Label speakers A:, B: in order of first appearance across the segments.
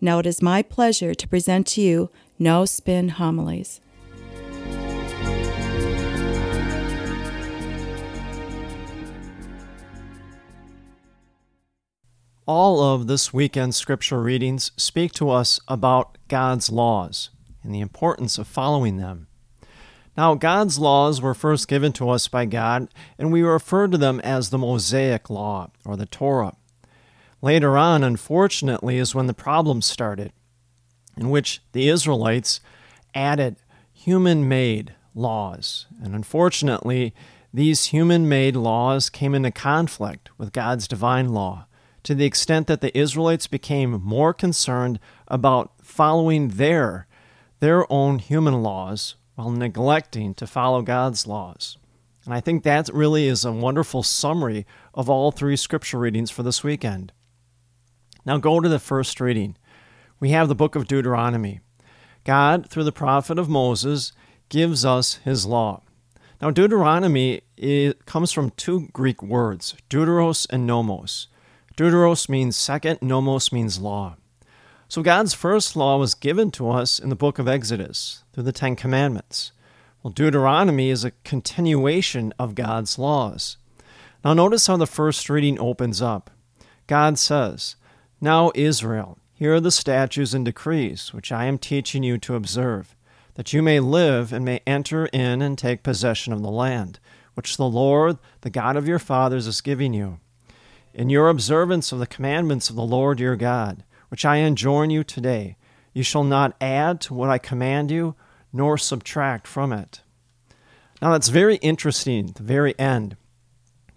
A: Now it is my pleasure to present to you No Spin Homilies.
B: All of this weekend's scripture readings speak to us about God's laws and the importance of following them. Now, God's laws were first given to us by God, and we refer to them as the Mosaic Law or the Torah. Later on, unfortunately, is when the problems started, in which the Israelites added human made laws. And unfortunately, these human made laws came into conflict with God's divine law to the extent that the Israelites became more concerned about following their, their own human laws while neglecting to follow God's laws. And I think that really is a wonderful summary of all three scripture readings for this weekend. Now go to the first reading. We have the book of Deuteronomy. God, through the prophet of Moses, gives us his law. Now, Deuteronomy comes from two Greek words, deuteros and nomos. Deuteros means second, nomos means law. So God's first law was given to us in the book of Exodus through the Ten Commandments. Well, Deuteronomy is a continuation of God's laws. Now, notice how the first reading opens up. God says, now, Israel, here are the statutes and decrees which I am teaching you to observe, that you may live and may enter in and take possession of the land, which the Lord, the God of your fathers, is giving you. In your observance of the commandments of the Lord your God, which I enjoin you today, you shall not add to what I command you, nor subtract from it. Now that's very interesting, the very end.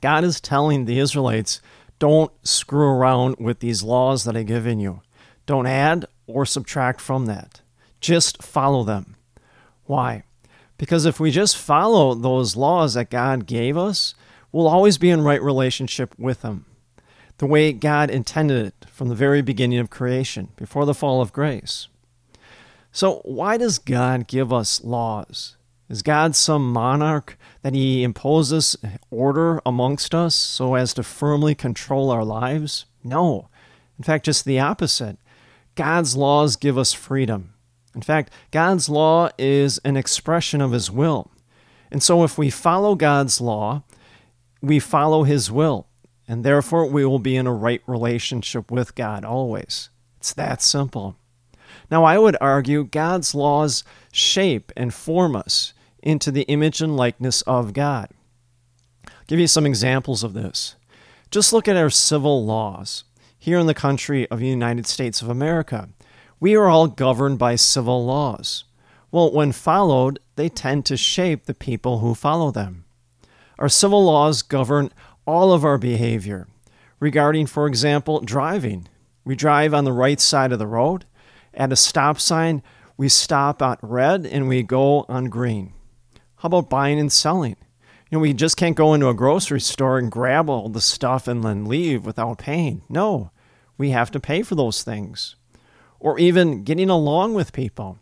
B: God is telling the Israelites don't screw around with these laws that I've given you. Don't add or subtract from that. Just follow them. Why? Because if we just follow those laws that God gave us, we'll always be in right relationship with Him. The way God intended it from the very beginning of creation, before the fall of grace. So, why does God give us laws? Is God some monarch that he imposes order amongst us so as to firmly control our lives? No. In fact, just the opposite. God's laws give us freedom. In fact, God's law is an expression of his will. And so if we follow God's law, we follow his will. And therefore, we will be in a right relationship with God always. It's that simple. Now, I would argue God's laws shape and form us into the image and likeness of God. I'll give you some examples of this. Just look at our civil laws here in the country of the United States of America. We are all governed by civil laws. Well, when followed, they tend to shape the people who follow them. Our civil laws govern all of our behavior regarding, for example, driving. We drive on the right side of the road. At a stop sign, we stop at red and we go on green. How about buying and selling? You know, we just can't go into a grocery store and grab all the stuff and then leave without paying. No, we have to pay for those things. Or even getting along with people.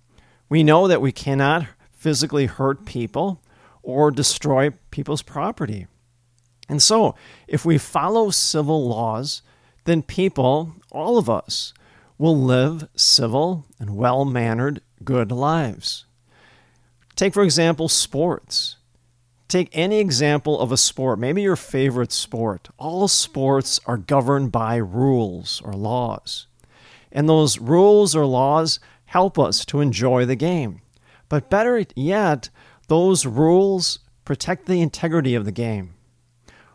B: We know that we cannot physically hurt people or destroy people's property. And so, if we follow civil laws, then people, all of us, will live civil and well mannered, good lives. Take, for example, sports. Take any example of a sport, maybe your favorite sport. All sports are governed by rules or laws. And those rules or laws help us to enjoy the game. But better yet, those rules protect the integrity of the game.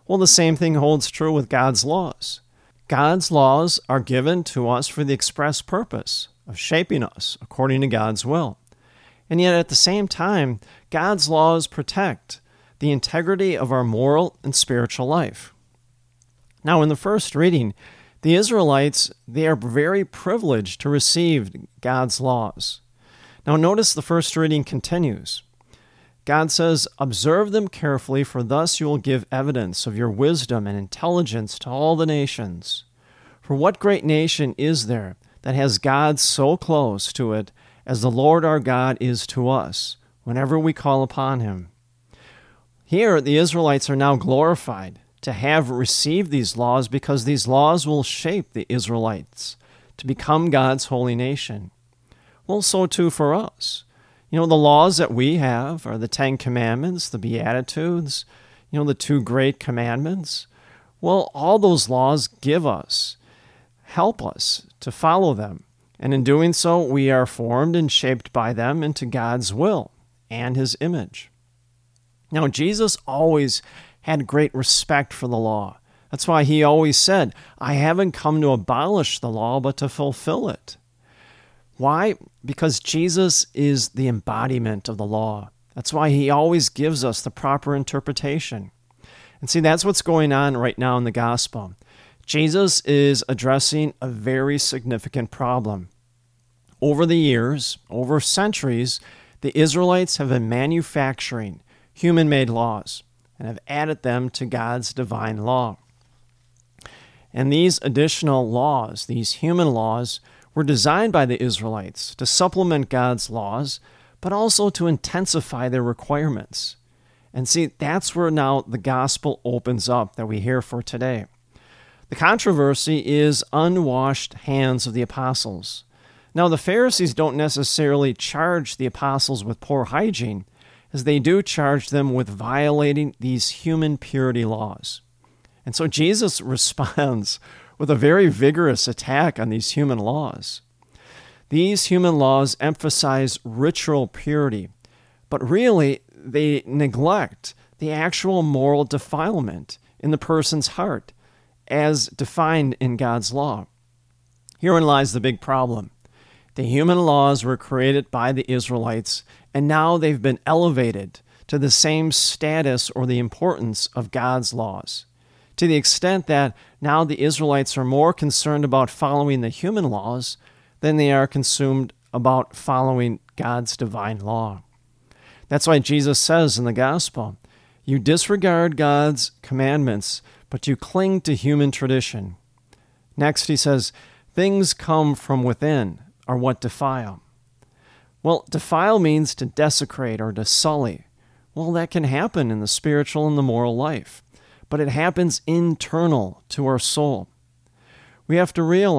B: Well, the same thing holds true with God's laws. God's laws are given to us for the express purpose of shaping us according to God's will. And yet, at the same time, God's laws protect the integrity of our moral and spiritual life. Now, in the first reading, The Israelites, they are very privileged to receive God's laws. Now, notice the first reading continues. God says, Observe them carefully, for thus you will give evidence of your wisdom and intelligence to all the nations. For what great nation is there that has God so close to it as the Lord our God is to us, whenever we call upon him? Here, the Israelites are now glorified to have received these laws because these laws will shape the Israelites to become God's holy nation. Well, so too for us. You know, the laws that we have are the Ten Commandments, the Beatitudes, you know, the two great commandments. Well, all those laws give us, help us to follow them. And in doing so, we are formed and shaped by them into God's will and His image. Now, Jesus always had great respect for the law. That's why he always said, I haven't come to abolish the law, but to fulfill it. Why? Because Jesus is the embodiment of the law. That's why he always gives us the proper interpretation. And see, that's what's going on right now in the gospel. Jesus is addressing a very significant problem. Over the years, over centuries, the Israelites have been manufacturing human made laws and have added them to God's divine law. And these additional laws, these human laws, were designed by the Israelites to supplement God's laws, but also to intensify their requirements. And see, that's where now the gospel opens up that we hear for today. The controversy is unwashed hands of the apostles. Now, the Pharisees don't necessarily charge the apostles with poor hygiene, as they do charge them with violating these human purity laws. And so Jesus responds with a very vigorous attack on these human laws. These human laws emphasize ritual purity, but really they neglect the actual moral defilement in the person's heart as defined in God's law. Herein lies the big problem. The human laws were created by the Israelites and now they've been elevated to the same status or the importance of God's laws, to the extent that now the Israelites are more concerned about following the human laws than they are consumed about following God's divine law. That's why Jesus says in the gospel, You disregard God's commandments, but you cling to human tradition. Next, he says, Things come from within are what defile. Well, defile means to desecrate or to sully. Well, that can happen in the spiritual and the moral life, but it happens internal to our soul. We have to realize